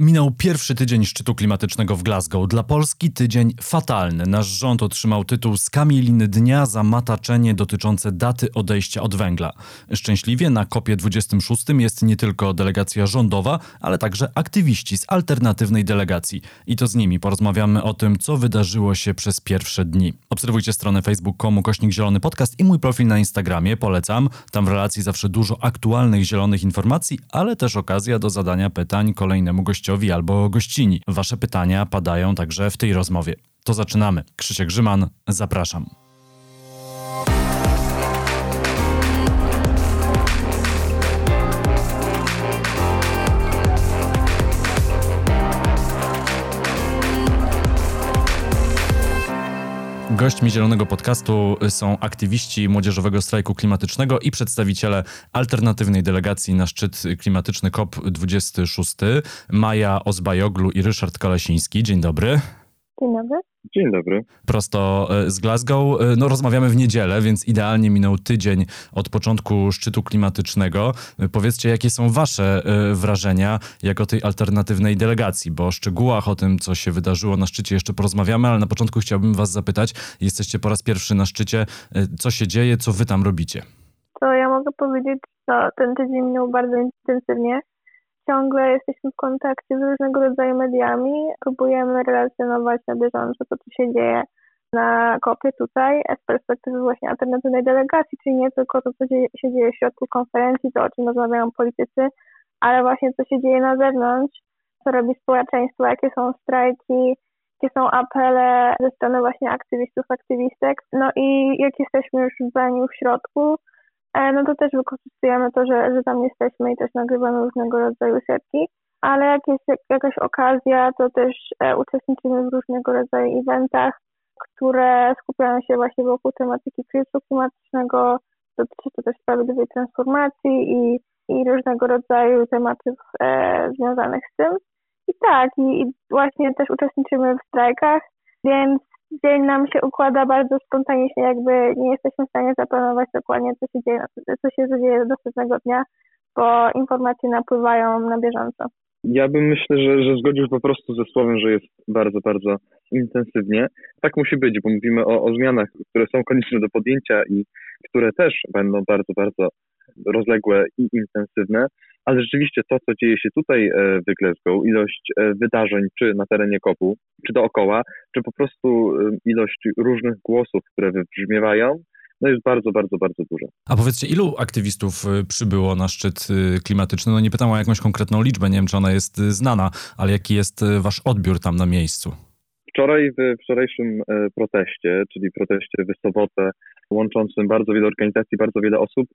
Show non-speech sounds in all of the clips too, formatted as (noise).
Minął pierwszy tydzień szczytu klimatycznego w Glasgow. Dla Polski tydzień fatalny. Nasz rząd otrzymał tytuł Skamieliny Dnia za mataczenie dotyczące daty odejścia od węgla. Szczęśliwie na kopie 26 jest nie tylko delegacja rządowa, ale także aktywiści z alternatywnej delegacji. I to z nimi porozmawiamy o tym, co wydarzyło się przez pierwsze dni. Obserwujcie stronę facebook.com kośnik zielony podcast i mój profil na Instagramie. Polecam. Tam w relacji zawsze dużo aktualnych zielonych informacji, ale też okazja do zadania pytań kolejnemu gościowi gościowi albo gościni. Wasze pytania padają także w tej rozmowie. To zaczynamy. Krzysiek Grzyman, zapraszam. Gośćmi Zielonego Podcastu są aktywiści Młodzieżowego Strajku Klimatycznego i przedstawiciele alternatywnej delegacji na szczyt klimatyczny COP26 Maja Ozbajoglu i Ryszard Kolesiński. Dzień dobry. Dzień dobry. Dzień dobry. Prosto e, z Glasgow. E, no, rozmawiamy w niedzielę, więc idealnie minął tydzień od początku szczytu klimatycznego. E, powiedzcie, jakie są Wasze wrażenia jako tej alternatywnej delegacji, bo o szczegółach o tym, co się wydarzyło na szczycie, jeszcze porozmawiamy, ale na początku chciałbym Was zapytać: jesteście po raz pierwszy na szczycie, co się dzieje, co Wy tam robicie? To ja mogę powiedzieć, że ten tydzień minął bardzo intensywnie ciągle jesteśmy w kontakcie z różnego rodzaju mediami, próbujemy relacjonować na bieżąco to, co się dzieje na kopie tutaj z perspektywy właśnie alternatywnej delegacji, czyli nie tylko to, co się dzieje w środku konferencji, to o czym rozmawiają politycy, ale właśnie co się dzieje na zewnątrz, co robi społeczeństwo, jakie są strajki, jakie są apele ze strony właśnie aktywistów, aktywistek. No i jak jesteśmy już w w środku, no to też wykorzystujemy to, że, że tam jesteśmy i też nagrywamy różnego rodzaju setki. Ale jak jest jakaś okazja, to też e, uczestniczymy w różnego rodzaju eventach, które skupiają się właśnie wokół tematyki kryzysu klimatycznego, dotyczy to też sprawiedliwej transformacji i, i różnego rodzaju tematów e, związanych z tym. I tak, i, i właśnie też uczestniczymy w strajkach, więc dzień nam się układa bardzo spontanicznie, jakby nie jesteśmy w stanie zaplanować dokładnie, co się dzieje, co się dzieje do następnego dnia, bo informacje napływają na bieżąco. Ja bym myślę, że, że zgodził po prostu ze słowem, że jest bardzo, bardzo intensywnie. Tak musi być, bo mówimy o, o zmianach, które są konieczne do podjęcia i które też będą bardzo, bardzo rozległe i intensywne, ale rzeczywiście to, co dzieje się tutaj e, w Glasgow, ilość e, wydarzeń, czy na terenie kopu, czy dookoła, czy po prostu e, ilość różnych głosów, które wybrzmiewają, no jest bardzo, bardzo, bardzo duża. A powiedzcie, ilu aktywistów przybyło na szczyt klimatyczny? No nie pytam o jakąś konkretną liczbę, nie wiem, czy ona jest znana, ale jaki jest wasz odbiór tam na miejscu? Wczoraj w wczorajszym proteście, czyli proteście w sobotę, łączącym bardzo wiele organizacji, bardzo wiele osób,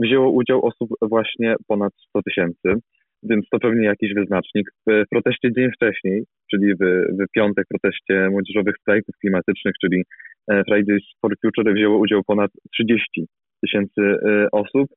wzięło udział osób właśnie ponad 100 tysięcy, więc to pewnie jakiś wyznacznik. W proteście dzień wcześniej, czyli w, w piątek proteście młodzieżowych strajków klimatycznych, czyli e, Fridays for Future wzięło udział ponad 30 tysięcy e, osób,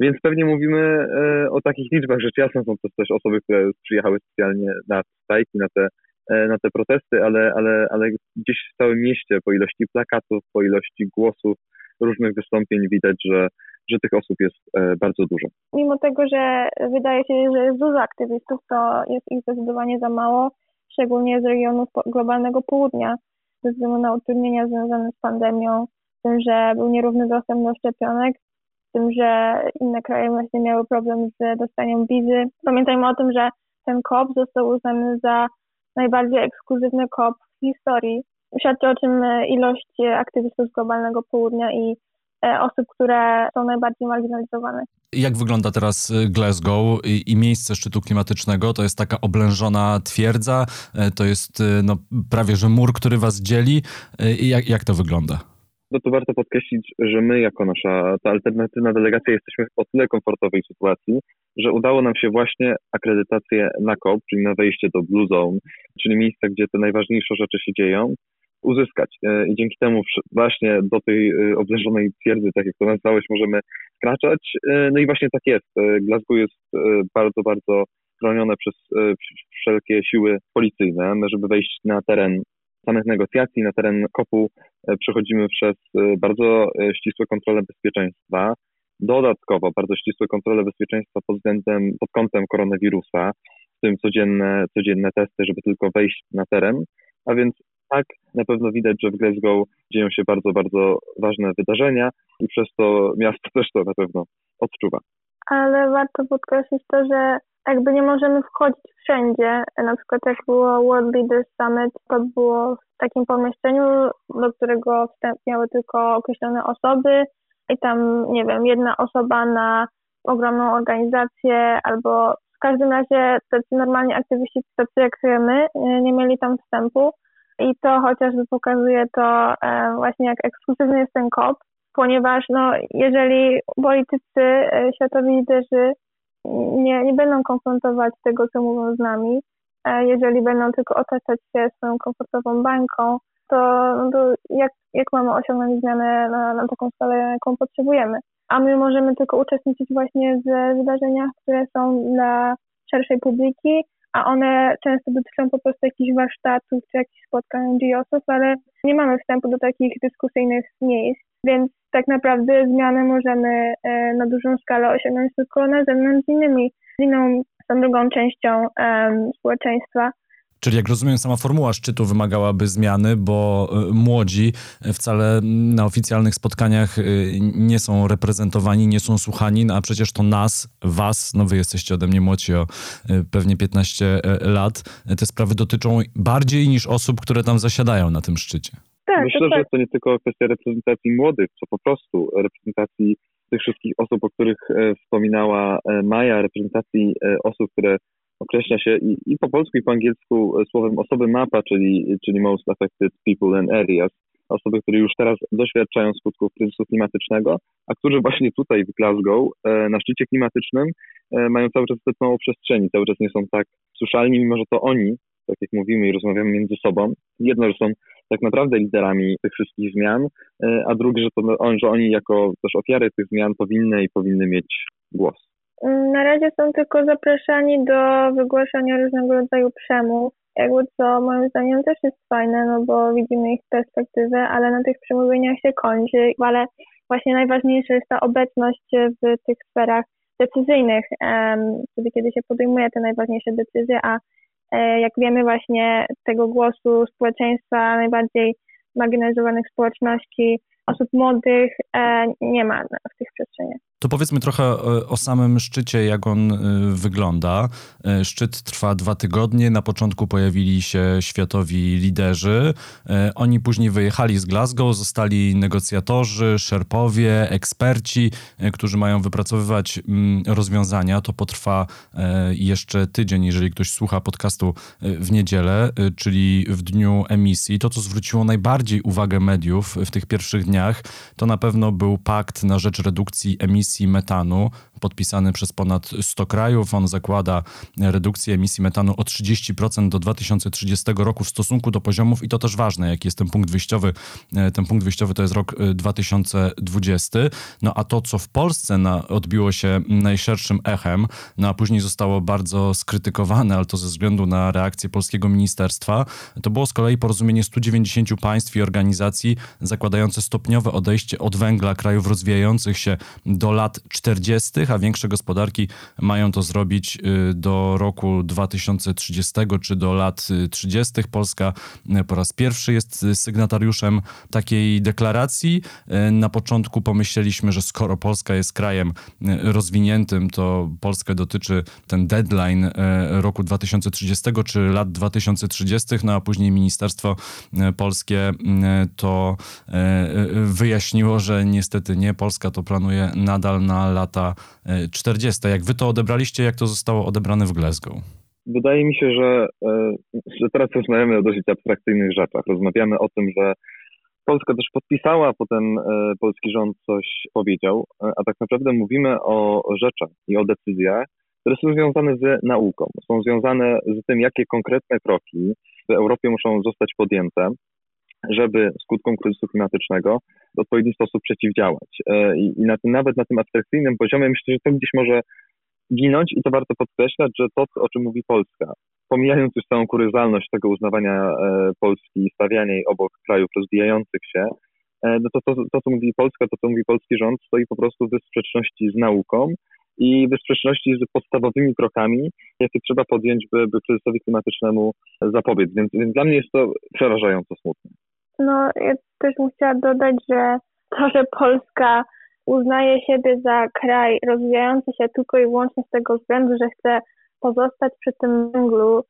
więc pewnie mówimy e, o takich liczbach. Rzecz jasna są to też osoby, które przyjechały specjalnie na strajki, na te, na te protesty, ale, ale, ale gdzieś w całym mieście po ilości plakatów, po ilości głosów, różnych wystąpień widać, że że tych osób jest e, bardzo dużo. Mimo tego, że wydaje się, że jest dużo aktywistów, to jest ich zdecydowanie za mało, szczególnie z regionu globalnego południa, ze względu na utrudnienia związane z pandemią, tym, że był nierówny dostęp do szczepionek, tym, że inne kraje właśnie miały problem z dostaniem wizy. Pamiętajmy o tym, że ten COP został uznany za najbardziej ekskluzywny COP w historii. Świadczy o czym ilość aktywistów z globalnego południa i E, osób, które są najbardziej marginalizowane. Jak wygląda teraz y, Glasgow i, i, miejsce szczytu klimatycznego? To jest taka oblężona twierdza, e, to jest y, no, prawie że mur, który was dzieli. E, jak, jak to wygląda? No to warto podkreślić, że my jako nasza ta alternatywna delegacja jesteśmy w o tyle komfortowej sytuacji, że udało nam się właśnie akredytację na COP, czyli na wejście do Blue Zone, czyli miejsca, gdzie te najważniejsze rzeczy się dzieją uzyskać. E, I dzięki temu właśnie do tej e, oblężonej twierdzy, tak jak to nazwałeś, możemy wkraczać. E, no i właśnie tak jest. Glasgow jest bardzo, bardzo chronione przez wszelkie siły policyjne. My, żeby wejść na teren samych negocjacji, na teren kopu przechodzimy przez bardzo ścisłe kontrole bezpieczeństwa. Dodatkowo bardzo ścisłe kontrole bezpieczeństwa pod względem, pod kątem koronawirusa. w tym codzienne, codzienne testy, żeby tylko wejść na teren. A więc tak, na pewno widać, że w Glasgow dzieją się bardzo, bardzo ważne wydarzenia i przez to miasto (laughs) też to na pewno odczuwa. Ale warto podkreślić to, że jakby nie możemy wchodzić wszędzie. Na przykład jak było World Leaders Summit, to było w takim pomieszczeniu, do którego wstęp miały tylko określone osoby i tam, nie wiem, jedna osoba na ogromną organizację albo w każdym razie tacy normalni aktywiści, tacy jak my, nie mieli tam wstępu i to chociażby pokazuje to e, właśnie jak ekskluzywny jest ten kop, ponieważ no, jeżeli politycy, e, światowi liderzy nie, nie będą konfrontować tego, co mówią z nami, e, jeżeli będą tylko otaczać się swoją komfortową bańką, to, no to jak, jak mamy osiągnąć zmianę na, na taką skalę, jaką potrzebujemy? A my możemy tylko uczestniczyć właśnie w wydarzeniach, które są dla szerszej publiki, a one często dotyczą po prostu jakichś warsztatów czy jakichś spotkań NGO-sów, ale nie mamy wstępu do takich dyskusyjnych miejsc, więc tak naprawdę zmiany możemy e, na dużą skalę osiągnąć tylko na zewnątrz z innymi, z inną, tą drugą częścią społeczeństwa. Czyli jak rozumiem, sama formuła szczytu wymagałaby zmiany, bo e, młodzi wcale na oficjalnych spotkaniach e, nie są reprezentowani, nie są słuchani, no a przecież to nas, was, no wy jesteście ode mnie młodsi o pewnie 15 lat, te sprawy dotyczą bardziej niż osób, które tam zasiadają na tym szczycie. Tak, Myślę, tak. że to nie tylko kwestia reprezentacji młodych, co po prostu reprezentacji tych wszystkich osób, o których e, wspominała e, Maja, reprezentacji e, osób, które określa się i, i, po polsku, i po angielsku słowem osoby mapa, czyli, czyli most affected people and areas, osoby, które już teraz doświadczają skutków kryzysu klimatycznego, a którzy właśnie tutaj w Glasgow na szczycie klimatycznym mają cały czas zbyt mało przestrzeni, cały czas nie są tak słyszalni, mimo że to oni, tak jak mówimy i rozmawiamy między sobą, jedno, że są tak naprawdę liderami tych wszystkich zmian, e, a drugie, że, to że oni jako też ofiary tych zmian powinny i powinny mieć głos. Na razie są tylko zapraszani do wygłaszania różnego rodzaju przemów, jakby co moim zdaniem też jest fajne, no bo widzimy ich perspektywę, ale na tych przemówieniach się kończy, ale właśnie najważniejsza jest ta obecność w tych sferach decyzyjnych, wtedy kiedy się podejmuje te najważniejsze decyzje, a E, jak wiemy właśnie tego głosu społeczeństwa najbardziej marginalizowanych społeczności, osób młodych e, nie ma w tych przestrzeniach. To powiedzmy trochę o samym szczycie, jak on y, wygląda. Y, szczyt trwa dwa tygodnie. Na początku pojawili się światowi liderzy. Oni później wyjechali z Glasgow, zostali negocjatorzy, szerpowie, eksperci, którzy mają wypracowywać mm, rozwiązania. To potrwa jeszcze tydzień, jeżeli ktoś słucha podcastu w niedzielę, czyli w dniu emisji. To, co zwróciło najbardziej uwagę mediów w tych pierwszych dniach, to na pewno był pakt na rzecz redukcji emisji emisji metanu, podpisany przez ponad 100 krajów. On zakłada redukcję emisji metanu o 30% do 2030 roku w stosunku do poziomów, i to też ważne, jaki jest ten punkt wyjściowy. E, ten punkt wyjściowy to jest rok 2020. E, no a to, co w Polsce na, odbiło się najszerszym echem, no a później zostało bardzo skrytykowane, ale to ze względu na reakcję polskiego ministerstwa, to było z kolei porozumienie 190 państw i organizacji zakładające stopniowe odejście od węgla krajów rozwijających się do lat 40., a większe gospodarki mają to zrobić y, do roku 2030 czy do lat 30. Polska y, po raz pierwszy jest sygnatariuszem takiej deklaracji. Y, na początku pomyśleliśmy, że skoro Polska jest krajem rozwiniętym, to Polskę dotyczy ten deadline roku 2030 czy lat 2030, no a później Ministerstwo Polskie to wyjaśniło, że niestety nie, Polska to planuje nadal na lata 40. Jak wy to odebraliście, jak to zostało odebrane w Glasgow? Wydaje mi się, że, e, że teraz rozmawiamy o dosyć abstrakcyjnych rzeczach. Rozmawiamy o tym, że Polska też podpisała, potem e, polski rząd coś powiedział, e, a tak naprawdę mówimy o rzeczach i o decyzjach, które są związane z nauką. Są związane z tym, jakie konkretne kroki w Europie muszą zostać podjęte, żeby skutkom kryzysu klimatycznego w odpowiedni sposób przeciwdziałać. E, I, na tym, nawet na tym abstrakcyjnym poziomie myślę, że to gdzieś może ginąć i to warto podkreślać, że to, o czym mówi Polska, pomijając już całą kuryzalność tego uznawania e, Polski i stawiania jej obok krajów rozwijających się, e, no to, to, to, co mówi Polska, to, co mówi polski rząd, stoi po prostu w sprzeczności z nauką i w sprzeczności z podstawowymi krokami, jakie trzeba podjąć, by, by kryzysowi klimatycznemu zapobiec. Więc, więc dla mnie jest to przerażająco smutne. No, ja też bym chciała dodać, że to, że Polska uznaje siebie za kraj rozwijający się tylko i wyłącznie z tego względu, że chce pozostać przy tym węglu,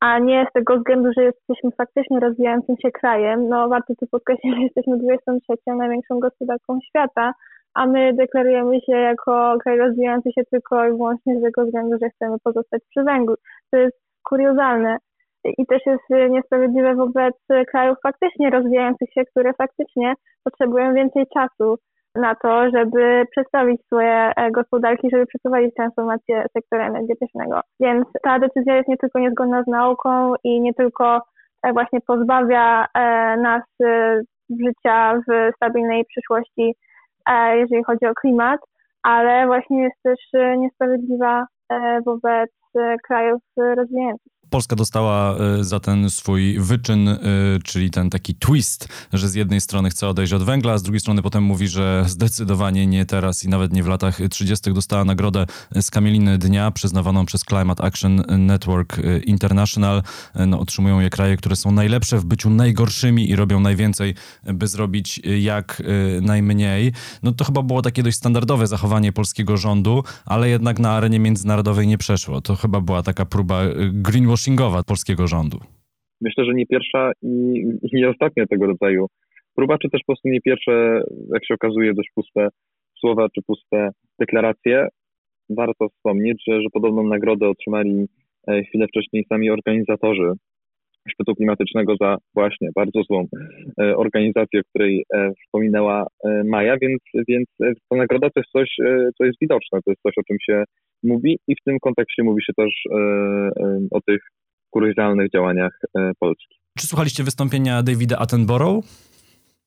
a nie z tego względu, że jesteśmy faktycznie rozwijającym się krajem. No warto tu podkreślić, że jesteśmy 23 największą gospodarką świata, a my deklarujemy się jako kraj rozwijający się tylko i wyłącznie z tego względu, że chcemy pozostać przy węglu. To jest kuriozalne i też jest niesprawiedliwe wobec krajów faktycznie rozwijających się, które faktycznie potrzebują więcej czasu na to, żeby przedstawić swoje e, gospodarki, żeby przeprowadzić transformację sektora energetycznego. Więc ta decyzja jest nie tylko niezgodna z nauką i nie tylko e, właśnie pozbawia e, nas życia w stabilnej przyszłości, jeżeli chodzi o klimat, ale właśnie jest też niesprawiedliwa wobec krajów rozwijających. Polska dostała e, za ten swój wyczyn, e, czyli ten taki twist, że z jednej strony chce odejść od węgla, a z drugiej strony potem mówi, że zdecydowanie nie teraz i nawet nie w latach 30. dostała nagrodę z Kamieliny Dnia przyznawaną przez Climate Action Network International. No, otrzymują je kraje, które są najlepsze w byciu najgorszymi i robią najwięcej, by zrobić jak e, najmniej. No to chyba było takie dość standardowe zachowanie polskiego rządu, ale jednak na arenie międzynarodowej nie przeszło. To chyba była taka próba greenwash coachingowa polskiego rządu. Myślę, że nie pierwsza i, i nie ostatnia tego rodzaju próba, czy też po prostu nie pierwsze, jak się okazuje, dość puste słowa czy puste deklaracje. Warto wspomnieć, że, że podobną nagrodę otrzymali e, chwilę wcześniej sami organizatorzy szczytu klimatycznego za właśnie bardzo złą e, organizację, o której e, wspominała Maja, więc, więc ta nagroda to jest coś, co jest widoczne, to jest coś, o czym się mówi i w tym kontekście mówi się też e, e, o tych kuriozalnych działaniach e, Polski. Czy słuchaliście wystąpienia Davida Attenborough?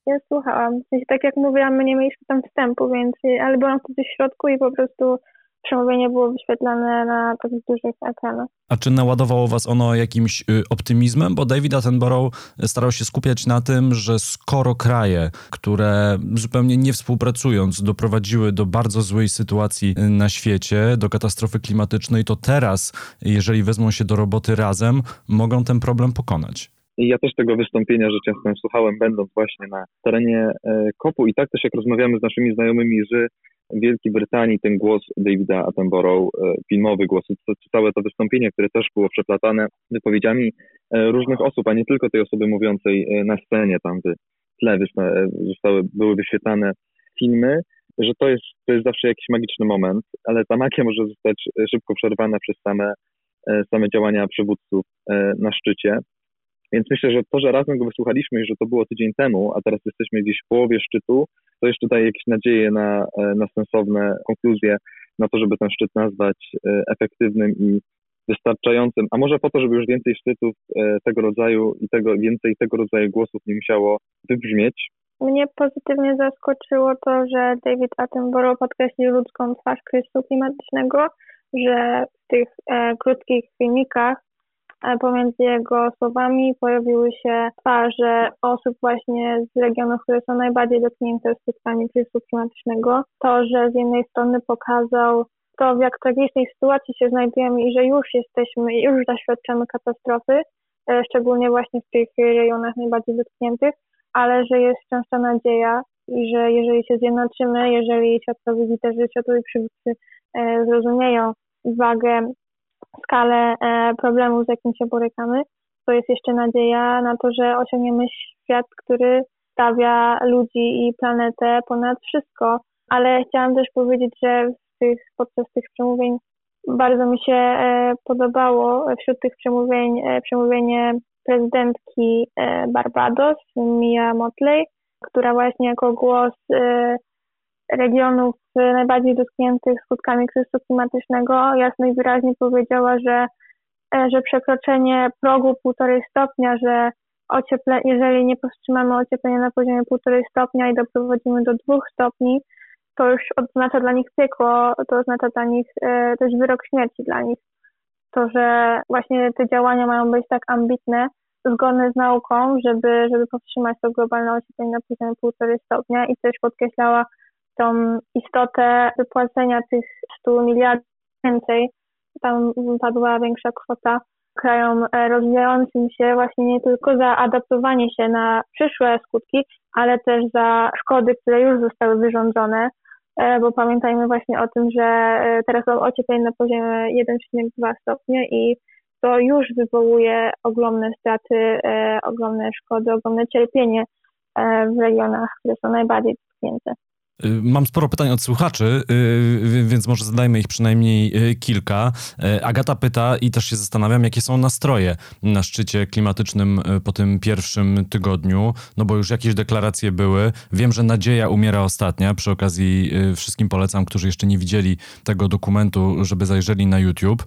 Ja słuchałam. W sensie, tak jak mówiłam, my nie mieliśmy tam wstępu, więc, ale byłam wtedy w środku i po prostu przemówienie było wyświetlane na takich dużych ekranach. A czy naładowało was ono jakimś y, optymizmem? Bo David Attenborough starał się skupiać na tym, że skoro kraje, które zupełnie nie współpracując doprowadziły do bardzo złej sytuacji y, na świecie, do katastrofy klimatycznej, to teraz, jeżeli wezmą się do roboty razem, mogą ten problem pokonać. I ja też tego wystąpienia że często słuchałem, będąc właśnie na terenie e, kopu i tak też jak rozmawiamy z naszymi znajomymi z Wielkiej Brytanii, ten głos Davida Attenborough, e, filmowy głos, całe to wystąpienie, które też było przeplatane wypowiedziami e, różnych osób, a nie tylko tej osoby mówiącej na scenie, tam w tle zostały, były wyświetlane filmy, że to jest, to jest zawsze jakiś magiczny moment, ale ta magia może zostać szybko przerwana przez same, same działania przywódców na szczycie. Więc myślę, że to, że razem go wysłuchaliśmy i że to było tydzień temu, a teraz jesteśmy gdzieś w połowie szczytu, to jeszcze daje jakieś nadzieje na, e, na sensowne konkluzje, na to, żeby ten szczyt nazwać e, efektywnym i wystarczającym, a może po to, żeby już więcej szczytów e, tego rodzaju i tego, więcej tego rodzaju głosów nie musiało wybrzmieć. Mnie pozytywnie zaskoczyło to, że David Attenborough podkreślił ludzką twarz kryzysu klimatycznego, że w tych e, krótkich filmikach pomiędzy jego słowami pojawiły się twarze osób właśnie z regionów, które są najbardziej dotknięte skutkami kryzysu klimatycznego. To, że z jednej strony pokazał to, w jak tragicznej sytuacji się znajdujemy i że już jesteśmy już doświadczamy katastrofy, e, szczególnie właśnie w tych rejonach najbardziej dotkniętych, ale że jest ta nadzieja i że jeżeli się zjednoczymy, jeżeli światowi liderzy, światowi przywódcy e, zrozumieją wagę skalę e, problemu, z jakim się borykamy, to jest jeszcze nadzieja na to, że osiągniemy świat, który stawia ludzi i planetę ponad wszystko. Ale chciałam też powiedzieć, że tych, podczas tych przemówień bardzo mi się e, podobało wśród tych przemówień e, przemówienie prezydentki Barbados, Mia Motley, która właśnie jako głos regionów najbardziej dotkniętych skutkami kryzysu klimatycznego jasno i wyraźnie powiedziała, że, e, że przekroczenie progu półtorej stopnia, że ocieple, jeżeli nie powstrzymamy ocieplenia na poziomie półtorej stopnia i doprowadzimy do dwóch stopni, to już oznacza dla nich piekło, to oznacza dla nich e, też wyrok śmierci dla nich. To, że właśnie te działania mają być tak ambitne, zgodne z nauką, żeby, żeby powstrzymać to globalne ocieplenie na poziomie półtorej stopnia i też podkreślała tą istotę wypłacenia tych 100 miliardów więcej. Tam padła większa kwota krajom e, rozwijającym się właśnie nie tylko za adaptowanie się na przyszłe skutki, ale też za szkody, które już zostały wyrządzone, e, bo pamiętajmy właśnie o tym, że e, teraz mamy ocieplenie na poziomie 1,2 stopnie i to już wywołuje ogromne straty, ogromne szkody, ogromne cierpienie w regionach, które są najbardziej dotknięte. Y, mam sporo pytań od słuchaczy, y, więc może zadajmy ich przynajmniej y, kilka. Agata pyta i też się zastanawiam, jakie są nastroje na szczycie klimatycznym po tym pierwszym tygodniu, no bo już jakieś deklaracje były. Wiem, że nadzieja umiera ostatnia. Przy okazji wszystkim polecam, którzy jeszcze nie widzieli tego dokumentu, żeby zajrzeli na YouTube.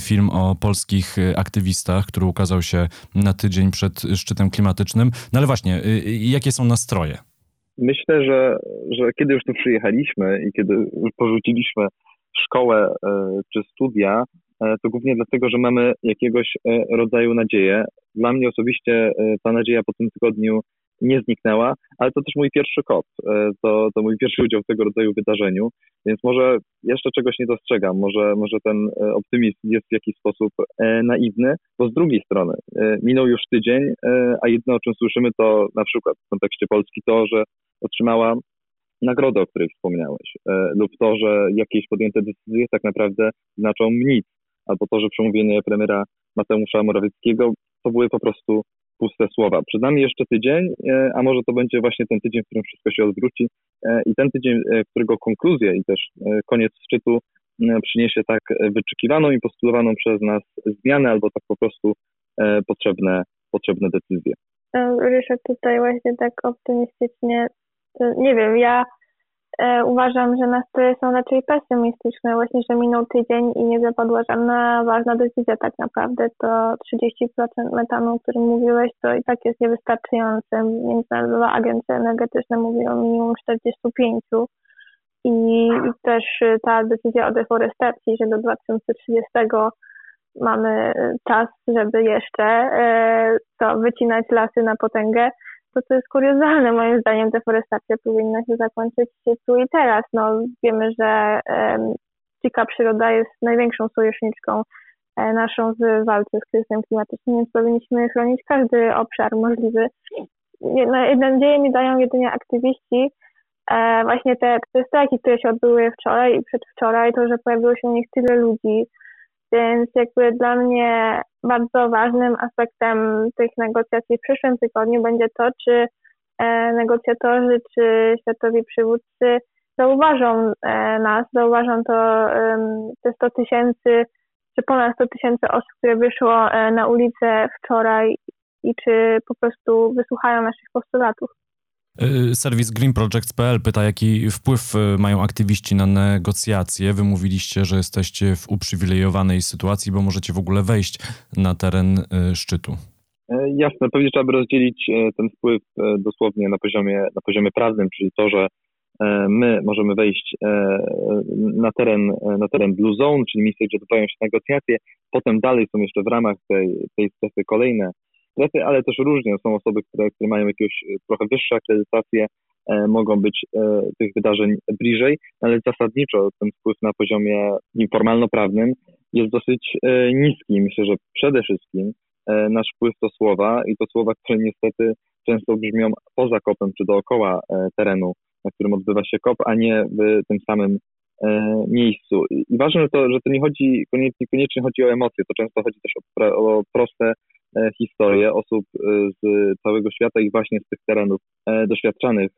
Film o polskich aktywistach, który ukazał się na tydzień przed szczytem klimatycznym. No ale właśnie, jakie są nastroje? Myślę, że, że kiedy już tu przyjechaliśmy i kiedy porzuciliśmy szkołę e, czy studia, e, to głównie dlatego, że mamy jakiegoś e, rodzaju nadzieję. Dla mnie osobiście ta nadzieja po tym tygodniu nie zniknęła, ale to też mój pierwszy kop, to, to mój pierwszy udział w tego rodzaju wydarzeniu, więc może jeszcze czegoś nie dostrzegam, może, może ten optymizm jest w jakiś sposób naiwny, bo z drugiej strony minął już tydzień, a jedno o czym słyszymy to na przykład w kontekście Polski to, że otrzymała nagrodę, o której wspomniałeś, e, lub to, że jakieś podjęte decyzje tak naprawdę znaczą nic, albo to, że przemówienie premiera Mateusza Morawieckiego to były po prostu puste słowa. Przed nami jeszcze tydzień, e, a może to będzie właśnie ten tydzień, w którym wszystko się odwróci e, i ten tydzień, którego konkluzja i też koniec szczytu przyniesie tak wyczekiwaną i postulowaną przez nas zmianę albo tak po prostu potrzebne, potrzebne decyzje. Ryszard tutaj właśnie tak optymistycznie nie wiem, ja e, uważam, że nastroje są raczej pesymistyczne, właśnie, że minął tydzień i nie zapadła żadna ważna decyzja tak naprawdę, to 30% metanu, o którym mówiłeś, to i tak jest niewystarczające. Międzynarodowa Agencja Energetyczna mówi o minimum 45 i, też ta decyzja o deforestacji, że do 2030 mamy czas, żeby jeszcze e, to wycinać lasy na potęgę, to to jest kuriozalne. Moim zdaniem deforestacja powinna się zakończyć tu i teraz. No, wiemy, że dzika przyroda jest największą sojuszniczką e, naszą w walce z kryzysem klimatycznym, więc powinniśmy chronić każdy obszar możliwy. Nadzieję mi dają jedynie aktywiści, e, właśnie te, te strajki, które się odbyły wczoraj i przedwczoraj, to, że pojawiło się u nich tyle ludzi, więc jakby dla mnie bardzo ważnym aspektem tych negocjacji w przyszłym tygodniu będzie to, czy e, negocjatorzy, czy światowi przywódcy zauważą e, nas, zauważą to te 100 tysięcy, czy ponad 100 tysięcy osób, które wyszło e, na ulicę wczoraj i czy po prostu wysłuchają naszych postulatów. Y, serwis greenprojects.pl pyta, jaki wpływ y, mają aktywiści na negocjacje. Wy mówiliście, że jesteście w uprzywilejowanej sytuacji, bo możecie w ogóle wejść na teren y, szczytu. E, jasne, pewnie trzeba by rozdzielić e, ten wpływ e, dosłownie na poziomie, na poziomie prawnym, czyli to, że my możemy wejść na teren, na teren Blue Zone, czyli miejsce, gdzie odbywają się negocjacje. Potem dalej są jeszcze w ramach tej, tej strefy kolejne strefy, ale też różnie. Są osoby, które, które mają jakieś e, trochę wyższe akredytacje, e, mogą być e, tych wydarzeń bliżej, ale zasadniczo ten wpływ na poziomie informalno-prawnym jest dosyć niski. Myślę, że przede wszystkim nasz wpływ to słowa i to słowa, które niestety często brzmią poza kopem czy dookoła terenu, na którym odbywa się kop, a nie w tym samym miejscu. I ważne to, że to nie chodzi, koniecznie, koniecznie chodzi o emocje, to często chodzi też o, o proste historie osób e, z całego świata i właśnie z tych terenów e, doświadczanych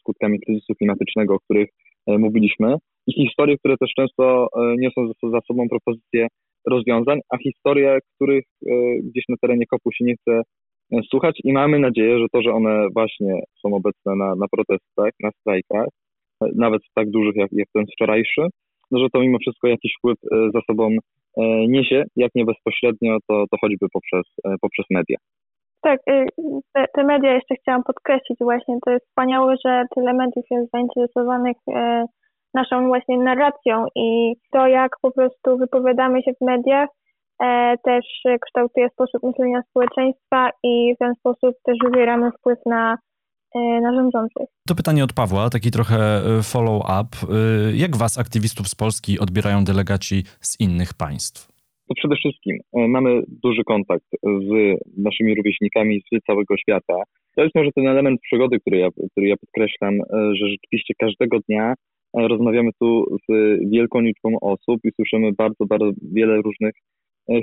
skutkami kryzysu klimatycznego, o których mówiliśmy. I historie, które też często niosą za sobą propozycje rozwiązań, a historie, których gdzieś na terenie kopu się nie chce słuchać i mamy nadzieję, że to, że one właśnie są obecne na, na protestach, na strajkach, nawet tak dużych jak, jak ten wczorajszy, no, że to mimo wszystko jakiś wpływ za sobą E, niesie, jak nie bezpośrednio, to, to choćby poprzez, e, poprzez media. Tak, y, te, te, media jeszcze chciałam podkreślić właśnie, to jest wspaniałe, że tyle mediów jest zainteresowanych e, naszą właśnie narracją i to, jak po prostu wypowiadamy się w mediach, też kształtuje sposób myślenia społeczeństwa i w ten sposób też wywieramy wpływ na na rządzących. To pytanie od Pawła, taki trochę follow-up. Jak was, aktywistów z Polski, odbierają delegaci z innych państw? To przede wszystkim mamy duży kontakt z naszymi rówieśnikami z całego świata. To jest może ten element przygody, który ja, który ja podkreślam, że rzeczywiście każdego dnia rozmawiamy tu z wielką liczbą osób i słyszymy bardzo, bardzo wiele różnych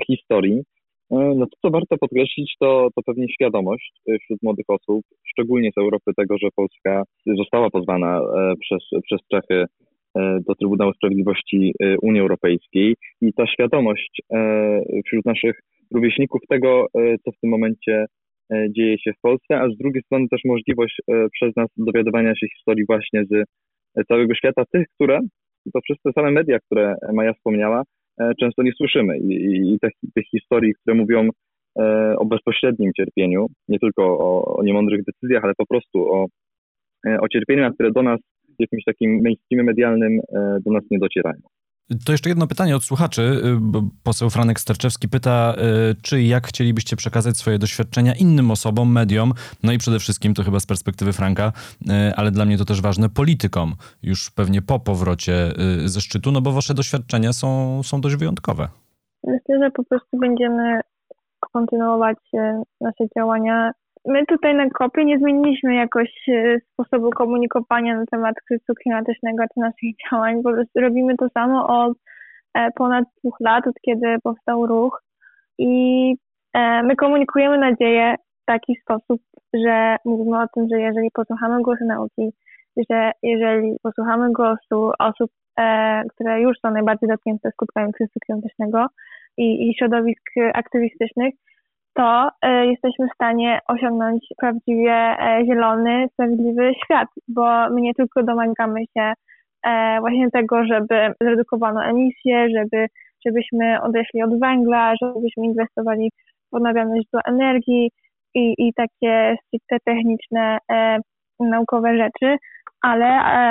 historii. E, no to, co warto podkreślić, to, to pewnie świadomość e, wśród młodych osób, szczególnie z Europy, tego, że Polska została pozwana e, przez, przez Czechy do Trybunału Sprawiedliwości Unii Europejskiej. I ta świadomość wśród naszych rówieśników tego, co w tym momencie dzieje się w Polsce, a z drugiej strony też możliwość przez nas dowiadywania się historii właśnie z całego świata, tych, które, to przez te same media, które Maja wspomniała, często nie słyszymy. I, i tych, tych historii, które mówią e, o bezpośrednim cierpieniu, nie tylko o, o niemądrych decyzjach, ale po prostu o, e, o cierpieniu, na które do nas w jakimś takim mainstreamie medialnym do nas nie docierają. To jeszcze jedno pytanie od słuchaczy. Y, poseł Franek Sterczewski pyta, y, czy jak chcielibyście przekazać swoje doświadczenia innym osobom, mediom, no i przede wszystkim, to chyba z perspektywy Franka, y, ale dla mnie to też ważne, politykom, już pewnie po powrocie ze szczytu, no bo wasze doświadczenia są, są dość wyjątkowe. Myślę, że po prostu będziemy kontynuować nasze działania my tutaj na kopie nie zmieniliśmy jakoś e, sposobu komunikowania na temat kryzysu klimatycznego czy naszych działań. Prostu robimy to samo od e, ponad dwóch lat, od kiedy powstał ruch i e, my komunikujemy nadzieję w taki sposób, że mówimy o tym, że jeżeli posłuchamy głosu nauki, że jeżeli posłuchamy głosu osób, które już są najbardziej dotknięte skutkami kryzysu klimatycznego i, i środowisk aktywistycznych, to e, jesteśmy w stanie osiągnąć prawdziwie e, zielony, sprawiedliwy świat, bo my nie tylko domagamy się e, właśnie tego, żeby zredukowano emisję, żeby, żebyśmy odeszli od węgla, żebyśmy inwestowali w odnawialne źródła energii i, i takie stricte techniczne, naukowe rzeczy, ale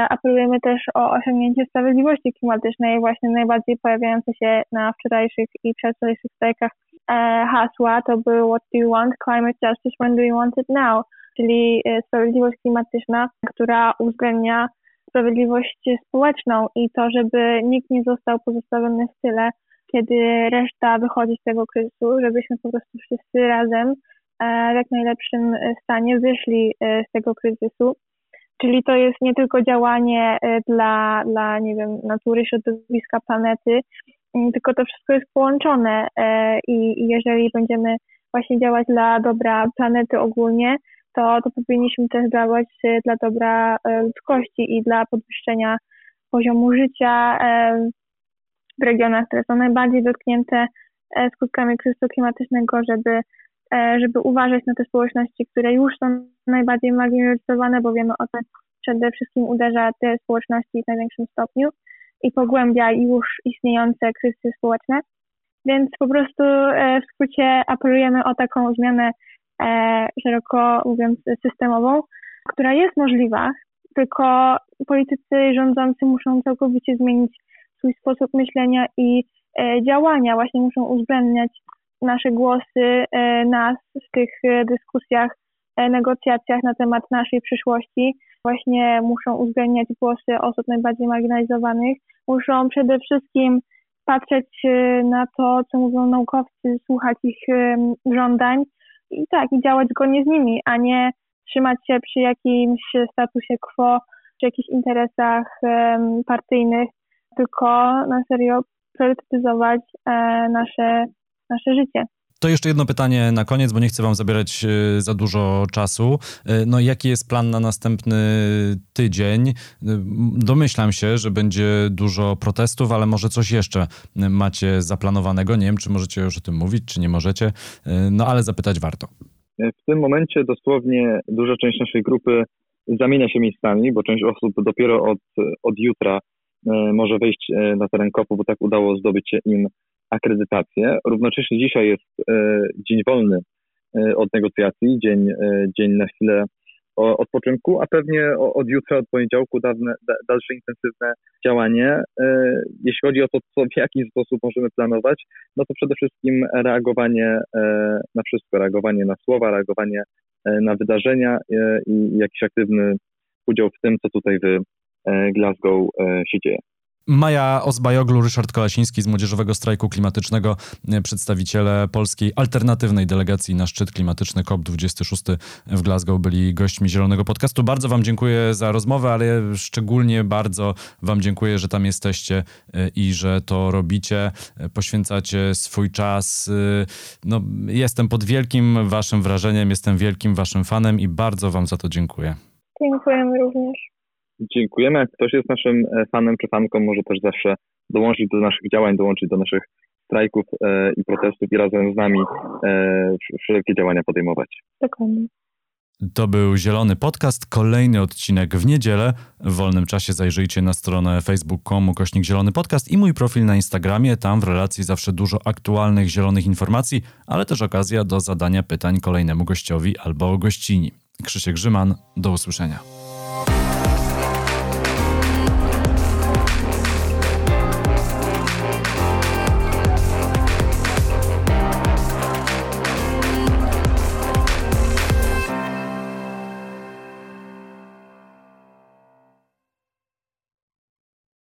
apelujemy też o osiągnięcie sprawiedliwości klimatycznej, właśnie najbardziej pojawiające się na wczorajszych i przedwczorajszych strajkach hasła to był What do you want? Climate justice, when do you want it now? Czyli e, sprawiedliwość klimatyczna, która uwzględnia sprawiedliwość społeczną i to, żeby nikt nie został pozostawiony w tyle, kiedy reszta wychodzi z tego kryzysu, żebyśmy po prostu wszyscy razem e, w jak najlepszym stanie wyszli z tego kryzysu. Czyli to jest nie tylko działanie dla, dla nie wiem, natury, środowiska, planety, tylko to wszystko jest połączone e, i jeżeli będziemy właśnie działać dla dobra planety ogólnie, to, to powinniśmy też działać e, dla dobra e, ludzkości i dla podwyższenia poziomu życia w regionach, które są najbardziej dotknięte skutkami kryzysu klimatycznego, żeby, żeby uważać na te społeczności, które już są najbardziej marginalizowane, bo wiemy o tym, przede wszystkim uderza te społeczności w największym stopniu i pogłębia już istniejące kryzysy społeczne. Więc po prostu e, w skrócie apelujemy o taką zmianę, e, szeroko mówiąc, systemową, która jest możliwa, tylko politycy rządzący muszą całkowicie zmienić swój sposób myślenia i e, działania, właśnie muszą uwzględniać nasze głosy, nas w tych dyskusjach, negocjacjach na temat naszej przyszłości. Właśnie muszą uwzględniać głosy osób najbardziej marginalizowanych, muszą przede wszystkim patrzeć y, na to, co mówią naukowcy, słuchać ich żądań i tak, i działać zgodnie z nimi, a nie trzymać się przy jakimś statusie quo, przy jakichś interesach partyjnych, tylko na serio priorytetyzować e, nasze, nasze życie. To jeszcze jedno pytanie na koniec, bo nie chcę wam zabierać e, za dużo czasu. E, no jaki jest plan na następny tydzień? E, domyślam się, że będzie dużo protestów, ale może coś jeszcze macie zaplanowanego. Nie wiem, czy możecie już o tym mówić, czy nie możecie, no ale zapytać warto. W tym momencie dosłownie duża część naszej grupy zamienia się miejscami, bo część osób dopiero od, od jutra może wejść na teren kopu, bo tak udało zdobyć się im akredytację. Równocześnie dzisiaj jest e, dzień wolny e, od negocjacji, dzień, e, dzień na chwilę odpoczynku, a pewnie od jutra, od poniedziałku dawne, dalsze intensywne działanie. Jeśli chodzi o to, co, w jaki sposób możemy planować, no to przede wszystkim reagowanie na wszystko, reagowanie na słowa, reagowanie na wydarzenia i jakiś aktywny udział w tym, co tutaj w Glasgow się dzieje. Maja Ozbajoglu, Ryszard Kolasiński z Młodzieżowego Strajku Klimatycznego, e, przedstawiciele polskiej alternatywnej delegacji na szczyt klimatyczny COP26 w Glasgow byli gośćmi Zielonego Podcastu. Bardzo Wam dziękuję za rozmowę, ale szczególnie bardzo Wam dziękuję, że tam jesteście e, i że to robicie, e, poświęcacie swój czas. No, jestem pod wielkim Waszym wrażeniem, jestem wielkim Waszym fanem i bardzo Wam za to dziękuję. Dziękujemy również. Dziękujemy. Jak ktoś jest naszym e, fanem czy fanką, może też zawsze dołączyć do naszych działań, dołączyć do naszych strajków e, i protestów i razem z nami e, wszelkie działania podejmować. Dokładnie. To był Zielony Podcast, kolejny odcinek w niedzielę. W wolnym czasie zajrzyjcie na stronę facebook.com kośnik Zielony Podcast i mój profil na Instagramie. Tam w relacji zawsze dużo aktualnych zielonych informacji, ale też okazja do zadania pytań kolejnemu gościowi albo gościni. Krzysiek Grzyman, do usłyszenia.